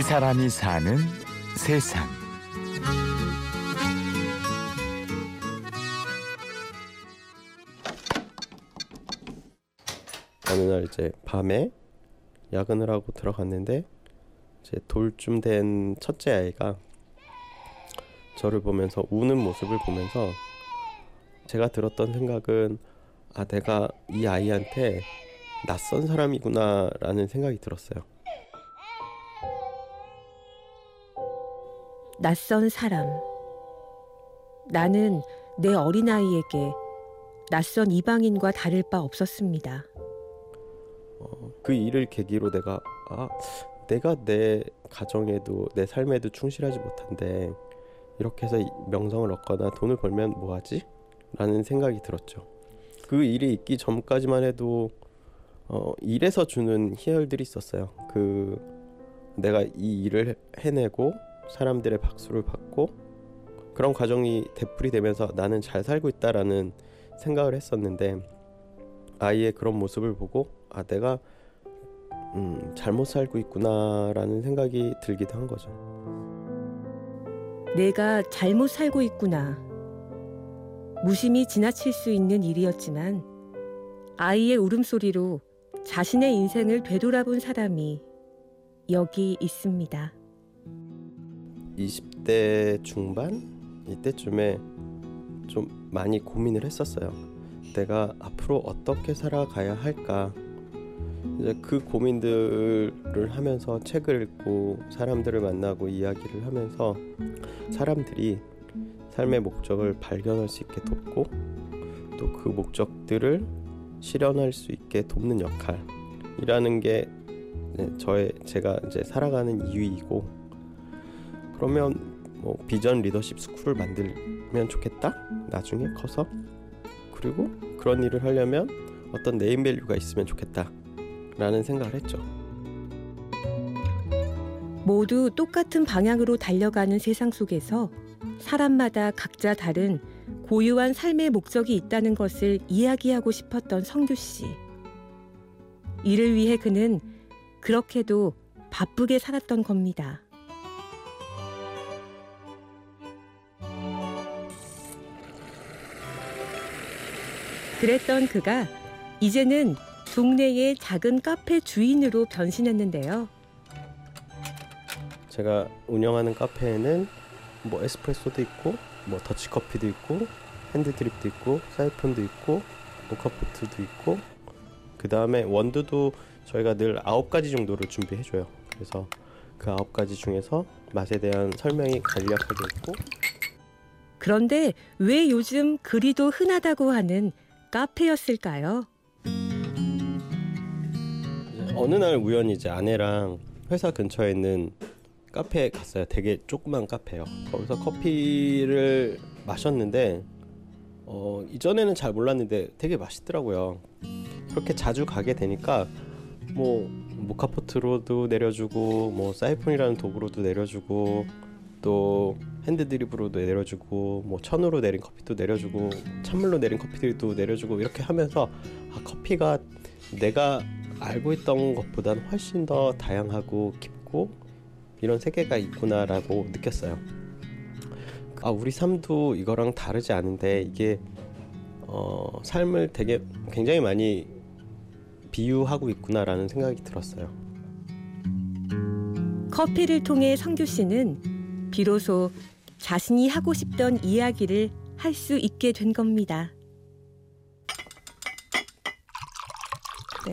이 사람이 사는 세상. 어느 날 이제 밤에 야근을 하고 들어갔는데 이제 돌쯤 된 첫째 아이가 저를 보면서 우는 모습을 보면서 제가 들었던 생각은 아 내가 이 아이한테 낯선 사람이구나라는 생각이 들었어요. 낯선 사람. 나는 내 어린아이에게 낯선 이방인과 다를 바 없었습니다. 어, 그 일을 계기로 내가 아 내가 내 가정에도 내 삶에도 충실하지 못한데 이렇게 해서 명성을 얻거나 돈을 벌면 뭐하지? 라는 생각이 들었죠. 그 일이 있기 전까지만 해도 어, 일에서 주는 희열들이 있었어요. 그 내가 이 일을 해내고 사람들의 박수를 받고 그런 과정이 되풀이 되면서 나는 잘 살고 있다라는 생각을 했었는데 아이의 그런 모습을 보고 아 내가 음, 잘못 살고 있구나라는 생각이 들기도 한 거죠. 내가 잘못 살고 있구나. 무심히 지나칠 수 있는 일이었지만 아이의 울음소리로 자신의 인생을 되돌아본 사람이 여기 있습니다. 20대 중반 이때쯤에 좀 많이 고민을 했었어요. 내가 앞으로 어떻게 살아가야 할까? 이제 그 고민들을 하면서 책을 읽고 사람들을 만나고 이야기를 하면서 사람들이 삶의 목적을 발견할 수 있게 돕고 또 그 목적들을 실현할 수 있게 돕는 역할이라는 게 저의 제가 이제 살아가는 이유이고 그러면 뭐 비전 리더십 스쿨을 만들면 좋겠다 나중에 커서 그리고 그런 일을 하려면 어떤 네임밸류가 있으면 좋겠다 라는 생각을 했죠. 모두 똑같은 방향으로 달려가는 세상 속에서 사람마다 각자 다른 고유한 삶의 목적이 있다는 것을 이야기하고 싶었던 성규 씨. 이를 위해 그는 그렇게도 바쁘게 살았던 겁니다. 그랬던 그가 이제는 동네의 작은 카페 주인으로 변신했는데요. 제가 운영하는 카페에는 뭐 에스프레소도 있고 뭐 더치커피도 있고 핸드드립도 있고 사이폰도 있고 모카포트도 있고 그 다음에 원두도 저희가 늘 아홉 가지 정도를 준비해줘요. 그래서 그 아홉 가지 중에서 맛에 대한 설명이 간략하게 있고 그런데 왜 요즘 그리도 흔하다고 하는 카페였을까요? 어느 날 우연히 이제 아내랑 회사 근처에 있는 카페에 갔어요. 되게 조그만 카페요. 거기서 커피를 마셨는데 어, 이전에는 잘 몰랐는데 되게 맛있더라고요. 그렇게 자주 가게 되니까 뭐 모카포트로도 내려주고 뭐 사이폰이라는 도구로도 내려주고 또 핸드드립으로도 내려주고 뭐 천으로 내린 커피도 내려주고 찬물로 내린 커피들도 내려주고 이렇게 하면서 아 커피가 내가 알고 있던 것보다는 훨씬 더 다양하고 깊고 이런 세계가 있구나라고 느꼈어요. 아 우리 삶도 이거랑 다르지 않은데 이게 어, 삶을 되게 굉장히 많이 비유하고 있구나라는 생각이 들었어요. 커피를 통해 성규 씨는 비로소 자신이 하고 싶던 이야기를 할 수 있게 된 겁니다. 네,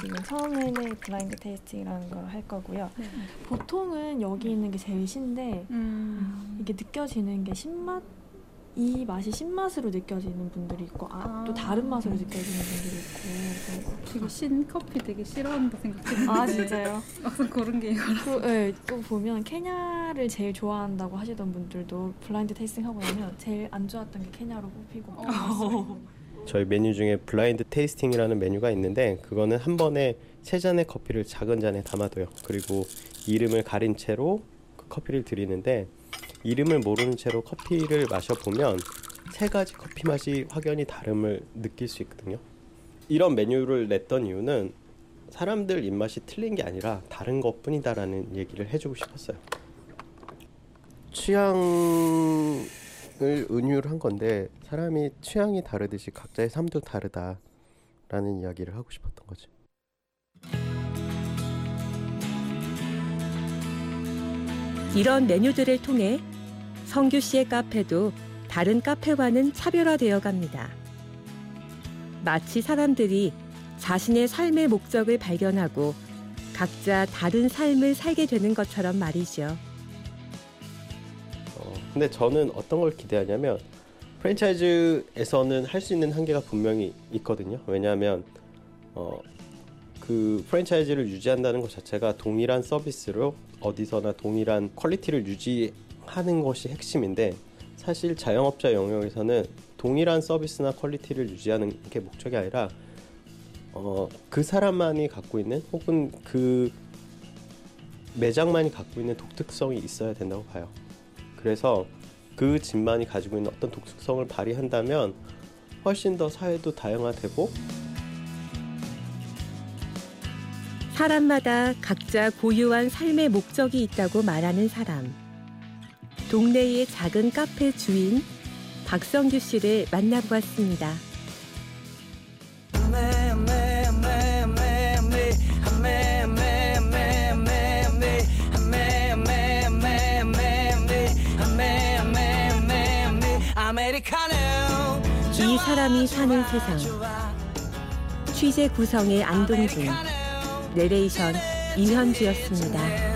지금 처음에는 블라인드 테이스팅이라는 걸 할 거고요. 네. 보통은 여기 있는 게 제일 신데 음. 이게 느껴지는 게 신맛 이 맛이 신맛으로 느껴지는 분들이 있고 아, 아. 또 다른 맛으로 느껴지는 분들이 있고 되게 신 커피 되게 싫어한다 생각했는데 아 진짜요? 막상 고른 게 이거라서 또, 네, 또 보면 케냐를 제일 좋아한다고 하시던 분들도 블라인드 테이스팅 하고 나면 제일 안 좋았던 게 케냐로 뽑히고 어. 저희 메뉴 중에 블라인드 테이스팅이라는 메뉴가 있는데 그거는 한 번에 세 잔의 커피를 작은 잔에 담아둬요. 그리고 이름을 가린 채로 그 커피를 드리는데 이름을 모르는 채로 커피를 마셔보면 세 가지 커피 맛이 확연히 다름을 느낄 수 있거든요. 이런 메뉴를 냈던 이유는 사람들 입맛이 틀린 게 아니라 다른 것 뿐이다라는 얘기를 해주고 싶었어요. 취향을 은유를 한 건데 사람이 취향이 다르듯이 각자의 삶도 다르다라는 이야기를 하고 싶었던 거지. 이런 메뉴들을 통해 성규 씨의 카페도 다른 카페와는 차별화되어 갑니다. 마치 사람들이 자신의 삶의 목적을 발견하고 각자 다른 삶을 살게 되는 것처럼 말이죠. 어, 근데 저는 어떤 걸 기대하냐면 프랜차이즈에서는 할 수 있는 한계가 분명히 있거든요. 왜냐하면 어, 그 프랜차이즈를 유지한다는 것 자체가 동일한 서비스로 어디서나 동일한 퀄리티를 유지 하는 것이 핵심인데 사실 자영업자 영역에서는 동일한 서비스나 퀄리티를 유지하는 게 목적이 아니라 어, 그 사람만이 갖고 있는 혹은 그 매장만이 갖고 있는 독특성이 있어야 된다고 봐요. 그래서 그 집만이 가지고 있는 어떤 독특성을 발휘한다면 훨씬 더 사회도 다양화되고 사람마다 각자 고유한 삶의 목적이 있다고 말하는 사람. 동네의 작은 카페 주인 박성규 씨를 만나보았습니다. 이 사람이 사는 세상. 취재 구성의 안동준, 내레이션 이현주였습니다.